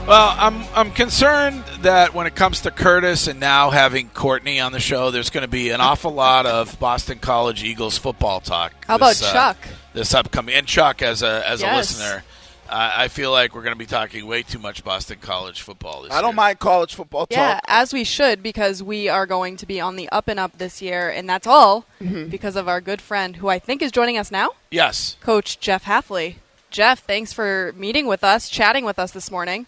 Well, I'm I'm concerned that when it comes to Curtis and now having Courtney on the show, there's going to be an awful lot of Boston College Eagles football talk. How this, about Chuck? Uh, this upcoming and Chuck as a as Yes. a listener. Uh, I feel like we're going to be talking way too much Boston College football this I don't year. mind college football Yeah, talk. as we should because we are going to be on the up and up this year, and that's all because of our good friend who I think is joining us now, Yes. Coach Jeff Hafley. Jeff, thanks for meeting with us, chatting with us this morning.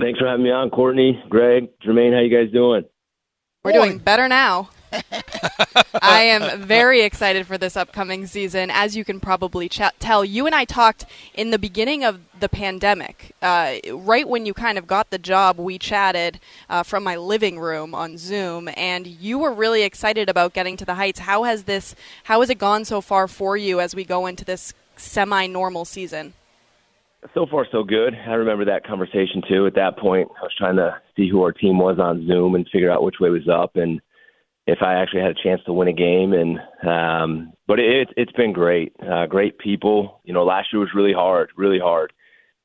Thanks for having me on, Courtney, Greg, Jermaine. How you guys doing? We're doing better now. I am very excited for this upcoming season. As you can probably ch- tell, you and I talked in the beginning of the pandemic. Uh, right when you kind of got the job, we chatted uh, from my living room on Zoom, and you were really excited about getting to the Heights. How has this? How has it gone so far for you as we go into this semi-normal season? So far, so good. I remember that conversation too. At that point, I was trying to see who our team was on Zoom and figure out which way was up and if I actually had a chance to win a game. And um, but it, it's been great. Uh, great people. You know, last year was really hard, really hard,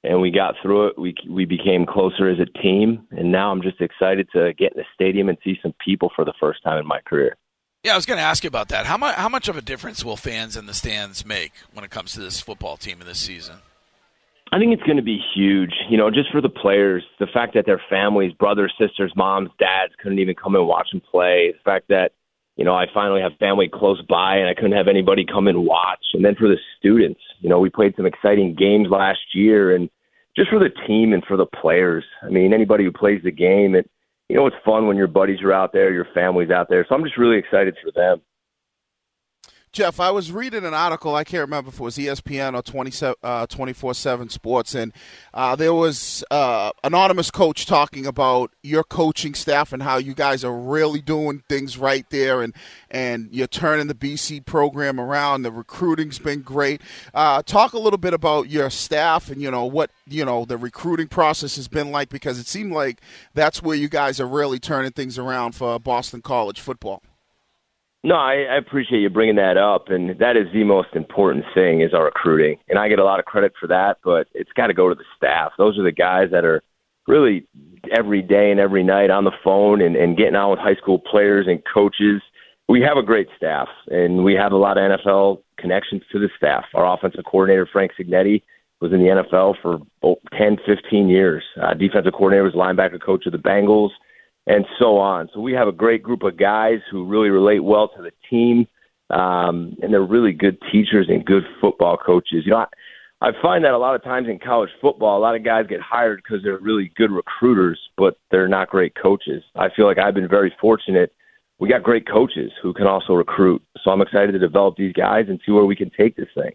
and we got through it. We we became closer as a team, and now I'm just excited to get in the stadium and see some people for the first time in my career. Yeah, I was going to ask you about that. How much how much of a difference will fans in the stands make when it comes to this football team in this season? I think it's going to be huge, you know, just for the players. The fact that their families, brothers, sisters, moms, dads couldn't even come and watch them play. The fact that, you know, I finally have family close by and I couldn't have anybody come and watch. And then for the students, you know, we played some exciting games last year and just for the team and for the players. I mean, anybody who plays the game, it, you know, it's fun when your buddies are out there, your family's out there. So I'm just really excited for them. Jeff, I was reading an article. I can't remember if it was ESPN or 27, uh, 24-7 Sports, and uh, there was uh, anonymous coach talking about your coaching staff and how you guys are really doing things right there, and and you're turning the BC program around. The recruiting's been great. Uh, talk a little bit about your staff and you know what you know the recruiting process has been like because it seemed like that's where you guys are really turning things around for Boston College football. No, I, I appreciate you bringing that up, and that is the most important thing is our recruiting, and I get a lot of credit for that, but it's got to go to the staff. Those are the guys that are really every day and every night on the phone and, and getting on with high school players and coaches. We have a great staff, and we have a lot of NFL connections to the staff. Our offensive coordinator Frank Cignetti was in the NFL for oh, 10, 15 years. Uh, defensive coordinator was linebacker coach of the Bengals and so on. So we have a great group of guys who really relate well to the team, um, and they're really good teachers and good football coaches. You know, I, I find that a lot of times in college football, a lot of guys get hired because they're really good recruiters, but they're not great coaches. I feel like I've been very fortunate. We got great coaches who can also recruit. So I'm excited to develop these guys and see where we can take this thing.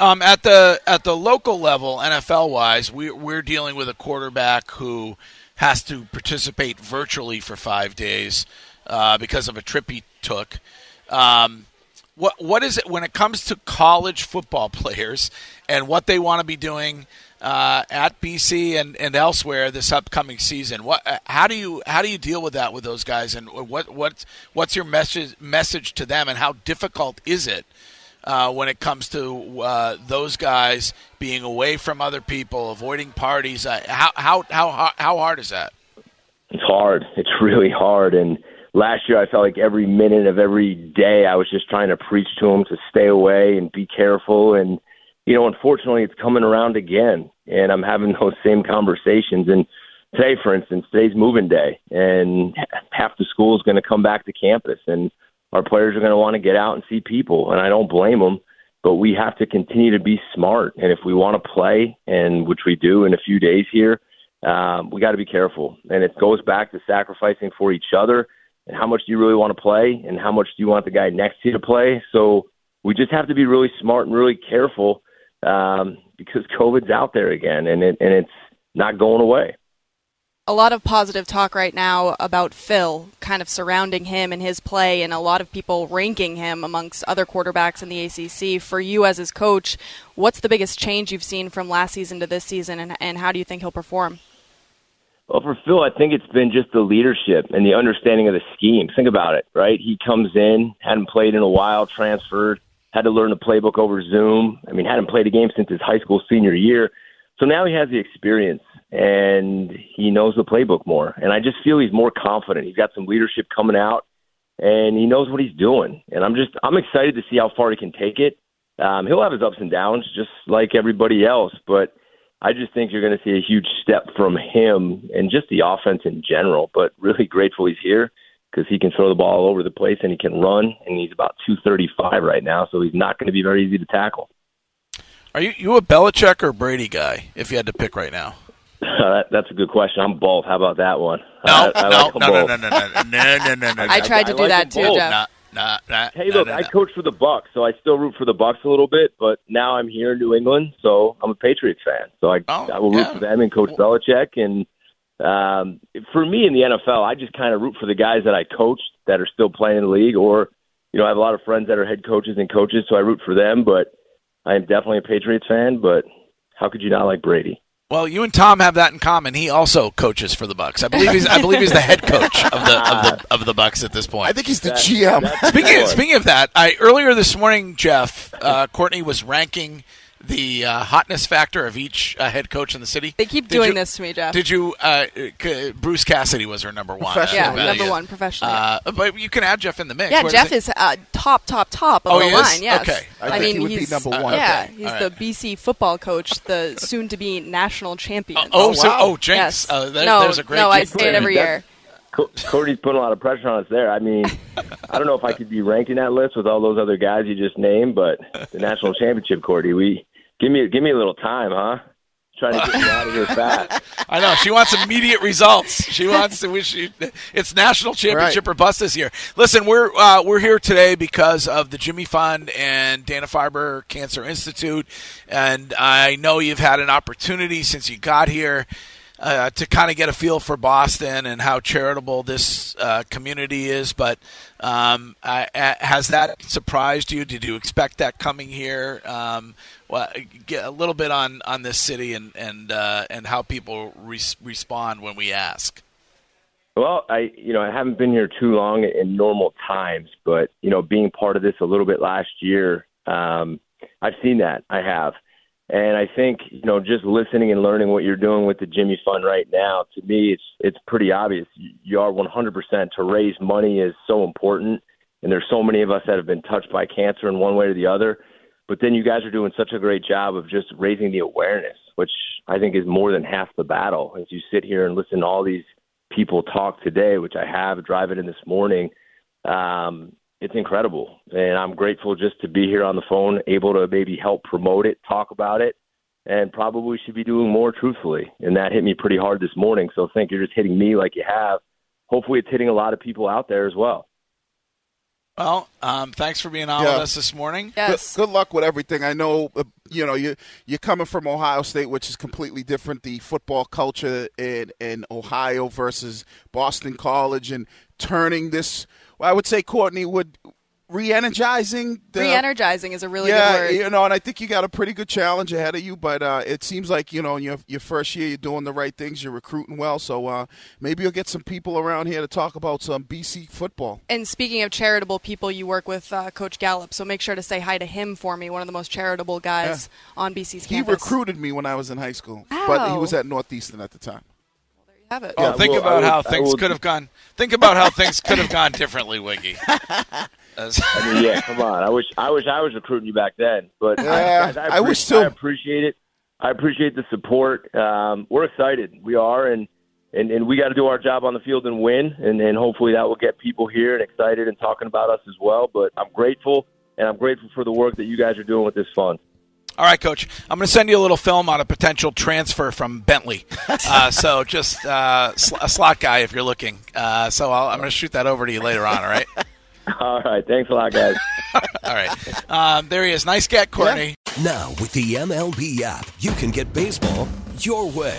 Um, at the at the local level, NFL wise, we, we're dealing with a quarterback who has to participate virtually for five days uh, because of a trip he took. Um, what what is it when it comes to college football players and what they want to be doing uh, at BC and, and elsewhere this upcoming season? What how do you how do you deal with that with those guys and what what what's your message message to them and how difficult is it? Uh, when it comes to uh, those guys being away from other people, avoiding parties. Uh, how how how how hard is that? It's hard. It's really hard. And last year, I felt like every minute of every day, I was just trying to preach to them to stay away and be careful. And you know, unfortunately, it's coming around again, and I'm having those same conversations. And today, for instance, today's moving day, and half the school is going to come back to campus, and our players are going to want to get out and see people, and I don't blame them. But we have to continue to be smart, and if we want to play, and which we do in a few days here, um, we got to be careful. And it goes back to sacrificing for each other. And how much do you really want to play, and how much do you want the guy next to you to play? So we just have to be really smart and really careful um, because COVID's out there again, and it, and it's not going away a lot of positive talk right now about Phil, kind of surrounding him and his play, and a lot of people ranking him amongst other quarterbacks in the ACC. For you as his coach, what's the biggest change you've seen from last season to this season, and, and how do you think he'll perform? Well, for Phil, I think it's been just the leadership and the understanding of the scheme. Think about it, right? He comes in, hadn't played in a while, transferred, had to learn the playbook over Zoom. I mean, hadn't played a game since his high school senior year. So now he has the experience and he knows the playbook more. And I just feel he's more confident. He's got some leadership coming out, and he knows what he's doing. And I'm just I'm excited to see how far he can take it. Um, he'll have his ups and downs, just like everybody else. But I just think you're going to see a huge step from him and just the offense in general. But really grateful he's here because he can throw the ball all over the place and he can run. And he's about 235 right now, so he's not going to be very easy to tackle. Are you you a Belichick or Brady guy? If you had to pick right now. That, that's a good question. I'm both. How about that one? No, I, I no, like no, no, no, no, no, no, no, no, no. I tried to I do like that too, both. Jeff. Nah, nah, nah, Hey, nah, look, nah, I nah. coach for the Bucs, so I still root for the Bucs a little bit. But now I'm here in New England, so I'm a Patriots fan. So I, Oh, I will root yeah. for them and Coach Belichick. And um, for me in the NFL, I just kind of root for the guys that I coached that are still playing in the league, or you know, I have a lot of friends that are head coaches and coaches, so I root for them. But I am definitely a Patriots fan. But how could you not like Brady? Well, you and Tom have that in common. He also coaches for the Bucs. I believe he's I believe he's the head coach of the of the of the Bucs at this point. I think he's the That- GM. Speaking of, speaking of that, I earlier this morning, Jeff uh, Courtney was ranking the uh, hotness factor of each uh, head coach in the city. They keep Did doing you- this to me, Jeff. Did you? Uh, c- Bruce Cassidy was her number one. Professional. yeah, number yeah. one professional. Uh, but you can add Jeff in the mix. yeah, Where Jeff does is uh, top, top, top of Oh, the he is? line. Yes. Okay. I I, think mean, he would be he's number one. Yeah, Okay. he's All the. BC football coach, the soon-to-be national champion. it- oh, so wow. oh, Jinx. yes. Uh, there- no, there's a great. no, I say it every year. Cody's putting a lot of pressure on us there. I mean, I don't know if I could be ranked in that list with all those other guys you just named, but the national championship, Cordy, we give me give me a little time, huh? Trying to get me out of here fast. I know she wants immediate results. She wants to wish you, it's national championship Right. or bust this year. Listen, we're uh, we're here today because of the Jimmy Fund and Dana Farber Cancer Institute, and I know you've had an opportunity since you got here. Uh, to kind of get a feel for Boston and how charitable this uh, community is, but um, I, I- has that surprised you? Did you expect that coming here? Um, well, get a little bit on, on this city and and uh, and how people res- respond when we ask. Well, I you know I haven't been here too long in normal times, but you know being part of this a little bit last year, um, I've seen that I have, and I think you know just listening and learning what you're doing with the Jimmy Fund right now, to me it's it's pretty obvious. You- You are 100% to raise money is so important, and there's so many of us that have been touched by cancer in one way or the other. But then you guys are doing such a great job of just raising the awareness, which I think is more than half the battle. As you sit here and listen to all these people talk today, which I have driving in this morning, um, it's incredible. And I'm grateful just to be here on the phone, able to maybe help promote it, talk about it, and probably should be doing more truthfully. And that hit me pretty hard this morning. So thank you're just hitting me like you have. Hopefully, it's hitting a lot of people out there as well. Well, um, thanks for being on Yeah. with us this morning. Yes. Good, good luck with everything. I know, uh, you know, you you're coming from Ohio State, which is completely different. The football culture in in Ohio versus Boston College, and turning this, well, I would say, Courtney would re-energizing. The, Re-energizing is a really yeah, good word. you know, and I think you got a pretty good challenge ahead of you. But uh, it seems like you know, in your your first year, you're doing the right things. You're recruiting well, so uh, maybe you'll get some people around here to talk about some BC football. And speaking of charitable people, you work with uh, Coach Gallup, so make sure to say hi to him for me. One of the most charitable guys on BC's He recruited me when I was in high school, but he was at Northeastern at the time. There you have it. Oh, Yeah, think well, about I how things would- could have gone. Think about how things could have gone differently, Wiggy. As- I mean, yeah, come on. I wish I wish I was recruiting you back then, but Yeah, I, I, I wish appre- so. I appreciate it. I appreciate the support. Um, we're excited. We are, and and, and we got to do our job on the field and win, and, and hopefully that will get people here and excited and talking about us as well. But I'm grateful, and I'm grateful for the work that you guys are doing with this fund. All right, Coach. I'm going to send you a little film on a potential transfer from Bentley. Uh, so just uh, sl- a slot guy if you're looking. Uh, so I'll, I'm going to shoot that over to you later on. All right. All right, thanks a lot, guys. All right. Um, there he is. Nice get, Courtney. Now, with the MLB app, you can get baseball your way.